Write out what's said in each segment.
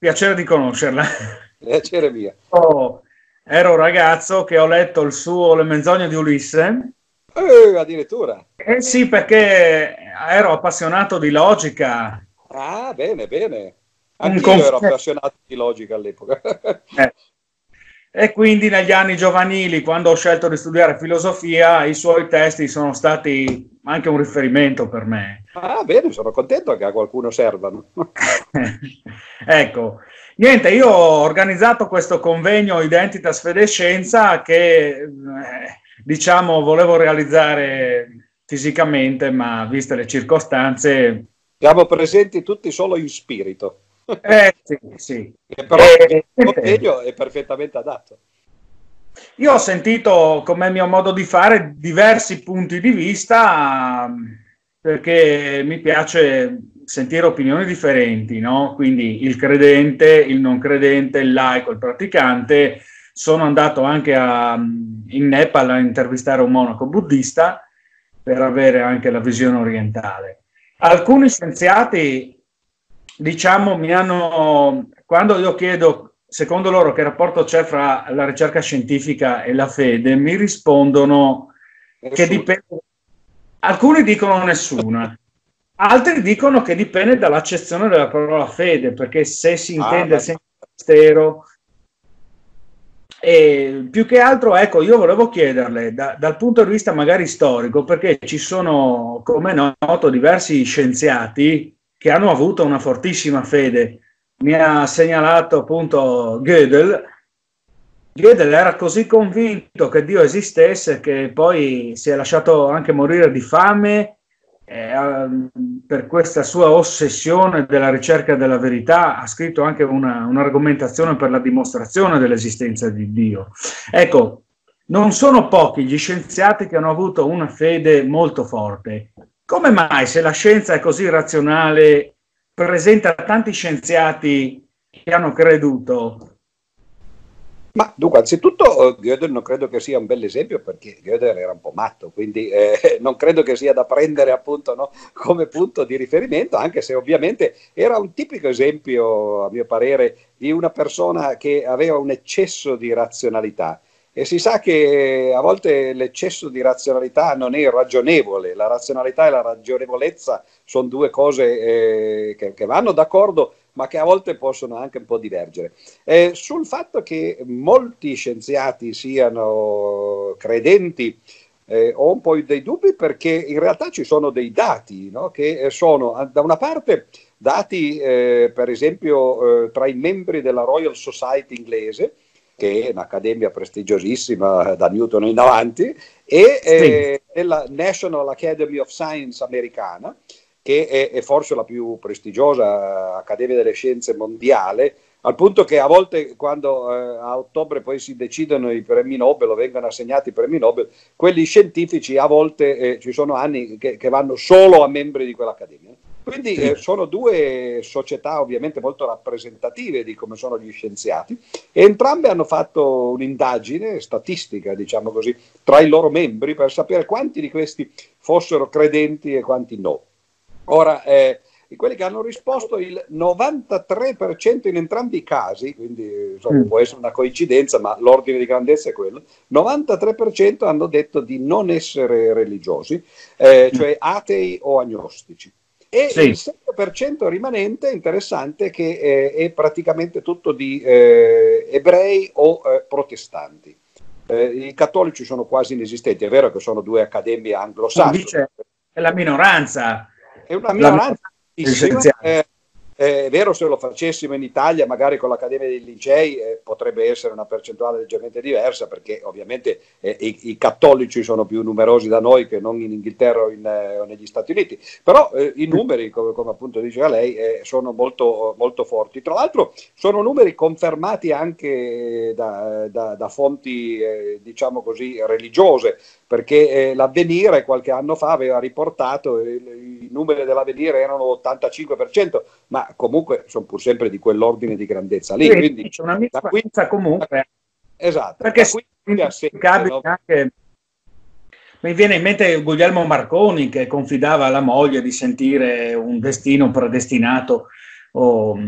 piacere di conoscerla. Piacere mio. Oh, ero un ragazzo che ho letto il suo Le menzogne di Ulisse. Eh, addirittura. Eh sì, perché ero appassionato di logica. Ah, bene, bene. Anche conf- io ero appassionato di logica all'epoca. eh. E quindi negli anni giovanili, quando ho scelto di studiare filosofia, i suoi testi sono stati anche un riferimento per me. Ah, bene, sono contento che a qualcuno servano. ecco, niente, io ho organizzato questo convegno Identitas Fede e Scienza che, eh, diciamo, volevo realizzare fisicamente, ma viste le circostanze... Siamo presenti tutti solo in spirito. Eh, sì, sì. E però eh, il contegno è perfettamente adatto. Io ho sentito, come mio modo di fare, diversi punti di vista perché mi piace sentire opinioni differenti, no? Quindi il credente, il non credente, il laico, il praticante. Sono andato anche a, in Nepal a intervistare un monaco buddista per avere anche la visione orientale. Alcuni scienziati diciamo, mi hanno, quando io chiedo, secondo loro, che rapporto c'è fra la ricerca scientifica e la fede, mi rispondono Nessuno. che dipende. Alcuni dicono nessuna, altri dicono che dipende dall'accezione della parola fede, perché se si ah, intende ah, sempre mistero. E più che altro, ecco, io volevo chiederle da, dal punto di vista magari storico, perché ci sono, come noto, diversi scienziati che hanno avuto una fortissima fede. Mi ha segnalato appunto Gödel. Gödel era così convinto che Dio esistesse che poi si è lasciato anche morire di fame eh, per questa sua ossessione della ricerca della verità. Ha scritto anche una, un'argomentazione per la dimostrazione dell'esistenza di Dio. Ecco, non sono pochi gli scienziati che hanno avuto una fede molto forte. Come mai, se la scienza è così razionale, presenta tanti scienziati che hanno creduto? Ma dunque, anzitutto eh, Gödel non credo che sia un bel esempio perché Gödel era un po' matto, quindi eh, non credo che sia da prendere appunto no, come punto di riferimento, anche se ovviamente era un tipico esempio, a mio parere, di una persona che aveva un eccesso di razionalità e si sa che a volte l'eccesso di razionalità non è ragionevole, la razionalità e la ragionevolezza sono due cose eh, che, che, vanno d'accordo, ma che a volte possono anche un po' divergere. Eh, sul fatto che molti scienziati siano credenti, eh, ho un po' dei dubbi perché in realtà ci sono dei dati no? che sono da una parte dati eh, per esempio eh, tra i membri della Royal Society inglese, che è un'accademia prestigiosissima da Newton in avanti, e eh, la National Academy of Science americana, che è, è, forse la più prestigiosa accademia delle scienze mondiale, al punto che a volte quando eh, a ottobre poi si decidono i premi Nobel o vengono assegnati i premi Nobel, quelli scientifici a volte eh, ci sono anni che, che vanno solo a membri di quell'accademia. Quindi eh, sono due società ovviamente molto rappresentative di come sono gli scienziati e entrambe hanno fatto un'indagine statistica, diciamo così, tra i loro membri per sapere quanti di questi fossero credenti e quanti no. Ora, eh, quelli che hanno risposto il 93% in entrambi i casi, quindi insomma, mm. può essere una coincidenza, ma l'ordine di grandezza è quello, 93% hanno detto di non essere religiosi, eh, cioè atei o agnostici e sì. il 7% rimanente interessante che eh, è praticamente tutto di eh, ebrei o eh, protestanti. Eh, I cattolici sono quasi inesistenti, è vero che sono due accademie anglosassone. È la minoranza. È una minoranza. Eh, è vero, se lo facessimo in Italia, magari con l'Accademia dei Licei, eh, potrebbe essere una percentuale leggermente diversa, perché ovviamente eh, i, i, cattolici sono più numerosi da noi che non in Inghilterra o, in, eh, o negli Stati Uniti. Però eh, i numeri, come, come, appunto diceva lei, eh, sono molto, molto, forti. Tra l'altro sono numeri confermati anche da, da, da fonti, diciamo così, religiose, perché l'avvenire qualche anno fa aveva riportato i numeri dell'avvenire erano 85%, ma comunque sono pur sempre di quell'ordine di grandezza lì. Sì, quindi, c'è una misura comunque. Esatto. Perché è capita anche... Mi viene in mente Guglielmo Marconi che confidava alla moglie di sentire un destino predestinato. O...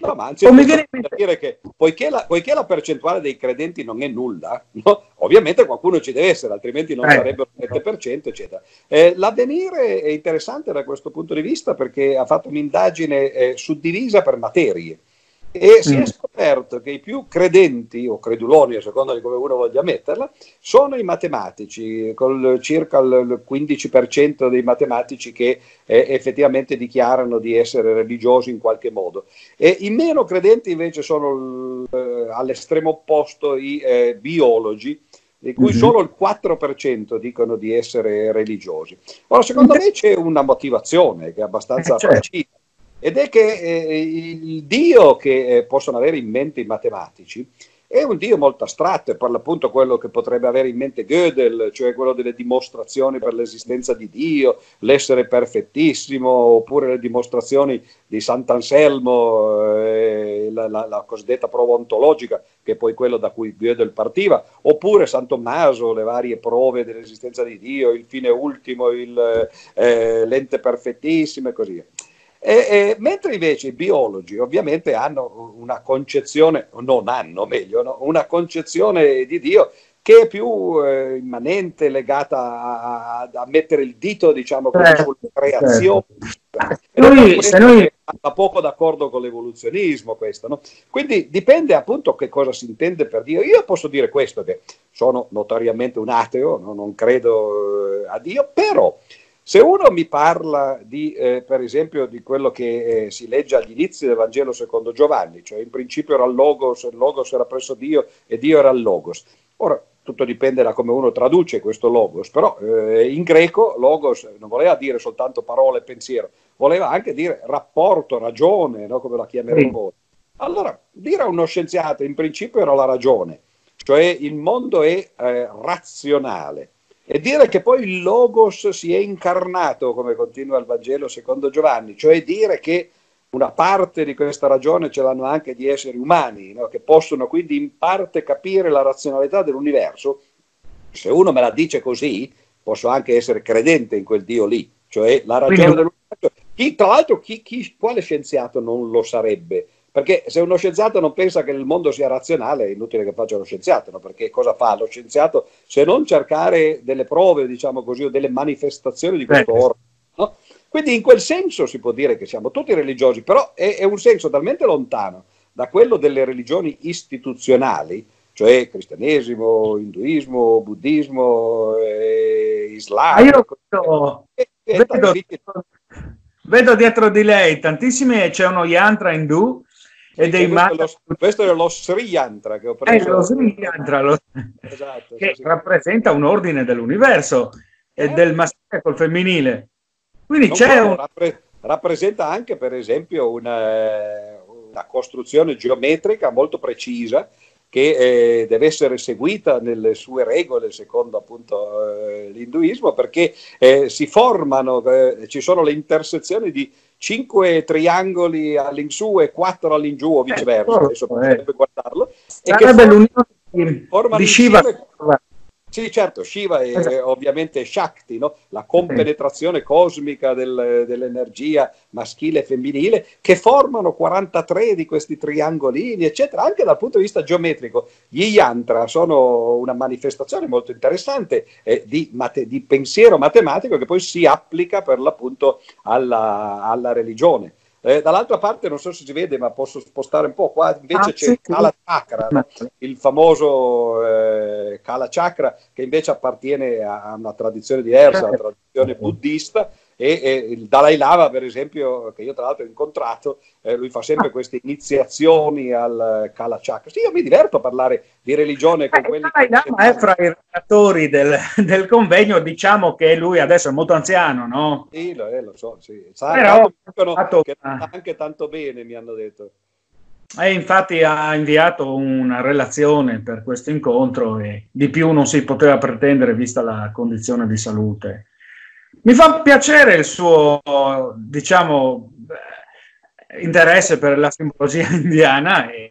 No, ma anzi, da dire che poiché la, poiché la, percentuale dei credenti non è nulla, no? ovviamente qualcuno ci deve essere, altrimenti non eh. sarebbero il 7%, eccetera. Eh, l'avvenire è interessante da questo punto di vista perché ha fatto un'indagine eh, suddivisa per materie e si è mm. scoperto che i più credenti o creduloni, a seconda di come uno voglia metterla, sono i matematici, con circa il 15% dei matematici che eh, effettivamente dichiarano di essere religiosi in qualche modo. E I meno credenti invece sono eh, all'estremo opposto i eh, biologi, di cui mm-hmm. solo il 4% dicono di essere religiosi. Ora, secondo me c'è una motivazione che è abbastanza eh, certo. precisa ed è che eh, il Dio che eh, possono avere in mente i matematici è un Dio molto astratto, è per l'appunto quello che potrebbe avere in mente Gödel, cioè quello delle dimostrazioni per l'esistenza di Dio, l'essere perfettissimo, oppure le dimostrazioni di Sant'Anselmo, eh, la, la, la, cosiddetta prova ontologica, che è poi quello da cui Gödel partiva, oppure San Tommaso, le varie prove dell'esistenza di Dio, il fine ultimo, il, eh, l'ente perfettissimo e così via. E, e, mentre invece i biologi ovviamente hanno una concezione, non hanno meglio, no? una concezione di Dio che è più eh, immanente, legata a, a, mettere il dito, diciamo, certo, sulla creazione. Certo. Noi, se noi... Va poco d'accordo con l'evoluzionismo questo, no? Quindi dipende appunto che cosa si intende per Dio. Io posso dire questo, che sono notoriamente un ateo, no? non credo eh, a Dio, però se uno mi parla di, eh, per esempio, di quello che eh, si legge agli inizi del Vangelo secondo Giovanni, cioè in principio era il Logos, il Logos era presso Dio e Dio era il Logos. Ora, tutto dipende da come uno traduce questo Logos, però eh, in greco Logos non voleva dire soltanto parole e pensiero, voleva anche dire rapporto, ragione, no? come la chiameremo voi. Allora, dire a uno scienziato in principio era la ragione, cioè il mondo è eh, razionale e dire che poi il Logos si è incarnato, come continua il Vangelo secondo Giovanni, cioè dire che una parte di questa ragione ce l'hanno anche gli esseri umani, no? che possono quindi in parte capire la razionalità dell'universo. Se uno me la dice così, posso anche essere credente in quel Dio lì, cioè la ragione quindi... dell'universo. Chi, tra l'altro, chi, chi, quale scienziato non lo sarebbe? Perché se uno scienziato non pensa che il mondo sia razionale, è inutile che faccia lo scienziato, no? perché cosa fa lo scienziato se non cercare delle prove, diciamo così, o delle manifestazioni di questo eh. ordine? No? Quindi in quel senso si può dire che siamo tutti religiosi, però è, è un senso talmente lontano da quello delle religioni istituzionali, cioè cristianesimo, induismo, buddismo, eh, islam. Io vedo, vedo, vedo, dietro di lei tantissime, c'è uno yantra indù e dei questo, lo, questo è lo Sri Yantra che ho preso. È lo Sri Yantra, lo... Esatto, che sì, rappresenta un ordine dell'universo e eh? del maschile col femminile. Quindi non c'è un... Rappre- rappresenta anche, per esempio, una, una costruzione geometrica molto precisa che eh, deve essere seguita nelle sue regole secondo appunto eh, l'induismo perché eh, si formano, eh, ci sono le intersezioni di cinque triangoli all'insù e quattro all'ingiù o viceversa, eh, adesso potrebbe guardarlo. Sarebbe l'unione di Shiva. Sì, certo, Shiva è esatto. ovviamente Shakti, no? la compenetrazione cosmica del, dell'energia maschile e femminile, che formano 43 di questi triangolini, eccetera, anche dal punto di vista geometrico. Gli yantra sono una manifestazione molto interessante eh, di, mate, di, pensiero matematico che poi si applica per l'appunto alla, alla religione. Eh, dall'altra parte, non so se si vede, ma posso spostare un po'. Qua. Invece ah, c'è sì, Kala Chakra, il famoso eh, Kala Chakra, che invece appartiene a una tradizione diversa, una tradizione buddista, e, e, il Dalai Lama, per esempio, che io tra l'altro ho incontrato, eh, lui fa sempre ah. queste iniziazioni al Kala Chakra. Sì, io mi diverto a parlare di religione con eh, quelli Dalai Lama è fra i relatori del, del, convegno, diciamo che lui adesso è molto anziano, no? Sì, lo, è, lo so, sì. Sa, Però, dicono che anche tanto bene, mi hanno detto. E infatti ha inviato una relazione per questo incontro e di più non si poteva pretendere vista la condizione di salute mi fa piacere il suo, diciamo, interesse per la simbologia indiana e,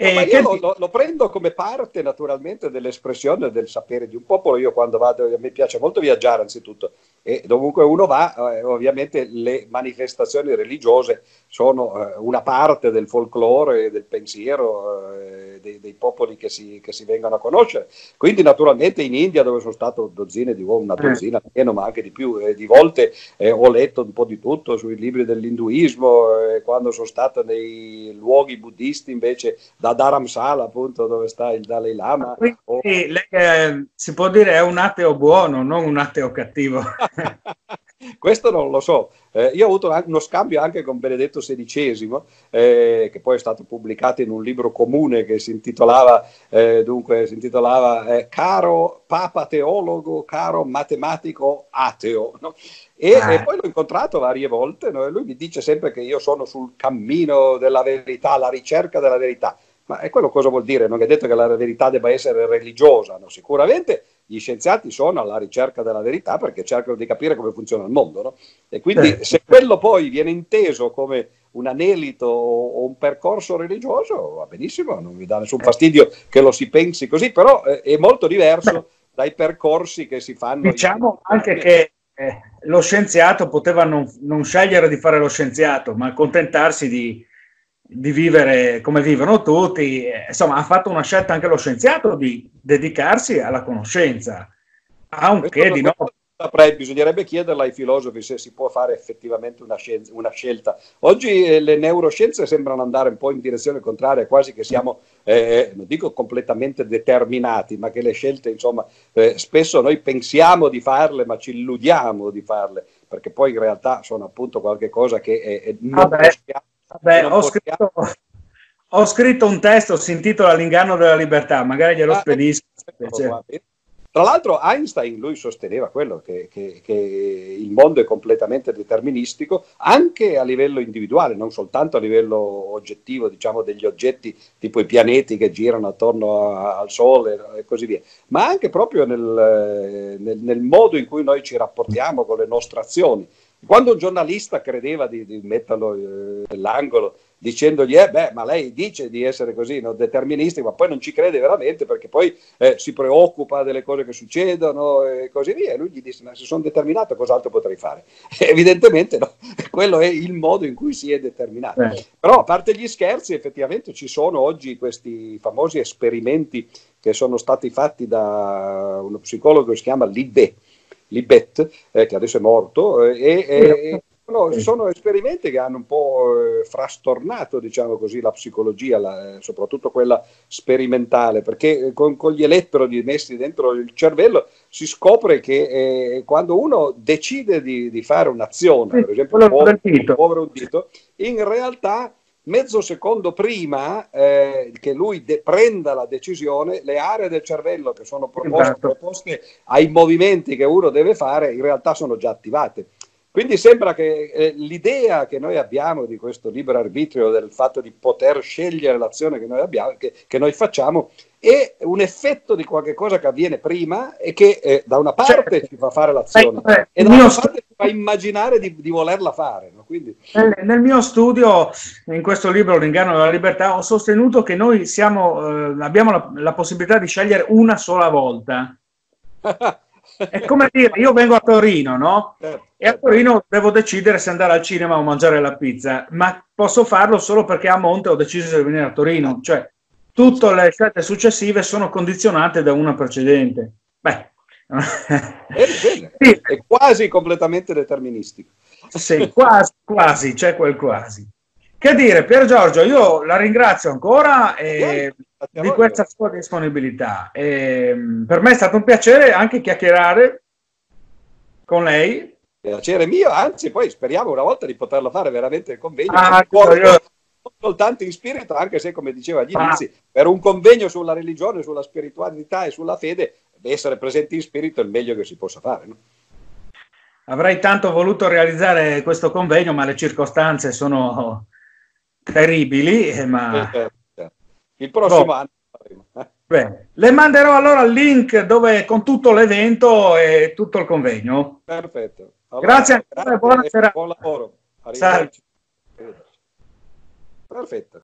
No, io lo, lo, lo, prendo come parte naturalmente dell'espressione del sapere di un popolo. Io quando vado, a me piace molto viaggiare anzitutto e dovunque uno va, eh, ovviamente le manifestazioni religiose sono eh, una parte del folklore, del pensiero eh, dei, dei, popoli che si, che si, vengono a conoscere. Quindi naturalmente in India dove sono stato dozzine di una eh. dozzina meno, ma anche di più, di volte eh, ho letto un po' di tutto sui libri dell'induismo, eh, quando sono stato nei luoghi buddisti invece da Dharamsala appunto dove sta il Dalai Lama. Quindi o... lei si può dire è un ateo buono, non un ateo cattivo. Questo non lo so. Eh, io ho avuto uno scambio anche con Benedetto XVI, eh, che poi è stato pubblicato in un libro comune che si intitolava, eh, dunque, si intitolava eh, Caro Papa Teologo, caro matematico ateo. No? E, ah. e, poi l'ho incontrato varie volte no? e lui mi dice sempre che io sono sul cammino della verità, alla ricerca della verità. Ma è quello cosa vuol dire? Non è detto che la verità debba essere religiosa, no? sicuramente gli scienziati sono alla ricerca della verità perché cercano di capire come funziona il mondo. No? E quindi eh. se quello poi viene inteso come un anelito o un percorso religioso, va benissimo, non mi dà nessun fastidio che lo si pensi così, però eh, è molto diverso Beh. dai percorsi che si fanno. Diciamo anche che eh, lo scienziato poteva non, non scegliere di fare lo scienziato, ma accontentarsi di di vivere come vivono tutti. Insomma, ha fatto una scelta anche lo scienziato di dedicarsi alla conoscenza. Anche di no. Saprei, bisognerebbe chiederla ai filosofi se si può fare effettivamente una, scienza, una scelta. Oggi eh, le neuroscienze sembrano andare un po' in direzione contraria, quasi che siamo, eh, non dico completamente determinati, ma che le scelte, insomma, eh, spesso noi pensiamo di farle, ma ci illudiamo di farle, perché poi in realtà sono appunto qualcosa che eh, non Vabbè. possiamo Vabbè, ho scritto, ho scritto, un testo, si intitola L'inganno della libertà, magari glielo ah, spedisco. Tra l'altro Einstein, lui sosteneva quello, che, che, che, il mondo è completamente deterministico, anche a livello individuale, non soltanto a livello oggettivo, diciamo degli oggetti tipo i pianeti che girano attorno a, al Sole e così via, ma anche proprio nel, nel, nel modo in cui noi ci rapportiamo con le nostre azioni. Quando un giornalista credeva di, di metterlo eh, nell'angolo dicendogli, eh, beh, ma lei dice di essere così, no, deterministico, ma poi non ci crede veramente perché poi eh, si preoccupa delle cose che succedono e così via. E lui gli disse, ma se sono determinato cos'altro potrei fare? evidentemente no, quello è il modo in cui si è determinato. Eh. Però a parte gli scherzi, effettivamente ci sono oggi questi famosi esperimenti che sono stati fatti da uno psicologo che si chiama Libet Libet, eh, che adesso è morto, eh, e, e no, sono esperimenti che hanno un po' eh, frastornato, diciamo così, la psicologia, la, eh, soprattutto quella sperimentale, perché con, con, gli elettrodi messi dentro il cervello si scopre che eh, quando uno decide di, di fare un'azione, per esempio muovere un dito, in realtà mezzo secondo prima eh, che lui de- prenda la decisione, le aree del cervello che sono proposte, esatto. proposte, ai movimenti che uno deve fare in realtà sono già attivate. Quindi sembra che eh, l'idea che noi abbiamo di questo libero arbitrio, del fatto di poter scegliere l'azione che noi, abbiamo, che, che noi facciamo, è un effetto di qualche cosa che avviene prima e che eh, da una parte certo. ci fa fare l'azione e dall'altra parte ci fa immaginare di, di volerla fare. No? Quindi... Nel, nel, mio studio, in questo libro L'inganno della libertà, ho sostenuto che noi siamo, eh, abbiamo la, la possibilità di scegliere una sola volta. È come dire, io vengo a Torino, no? Certo, e a certo. Torino devo decidere se andare al cinema o mangiare la pizza, ma posso farlo solo perché a monte ho deciso di venire a Torino. Cioè, tutte le scelte successive sono condizionate da una precedente. Beh, bene, bene. è quasi completamente deterministico. Sì, quasi, quasi, c'è quel quasi. Che dire, Pier Giorgio, io la ringrazio ancora eh, di questa sua disponibilità. Eh, per me è stato un piacere anche chiacchierare con lei. Piacere mio, anzi, poi speriamo una volta di poterlo fare veramente il convegno. Ah, non soltanto in spirito, anche se, come diceva agli ah. inizi, per un convegno sulla religione, sulla spiritualità e sulla fede, essere presenti in spirito è il meglio che si possa fare. No? Avrei tanto voluto realizzare questo convegno, ma le circostanze sono terribili, eh, ma... Eh, eh, il prossimo boh. anno. Bene. Le manderò allora il link dove, con tutto l'evento e tutto il convegno. Perfetto. Allora, grazie ancora buonasera. Buon lavoro. Perfetto.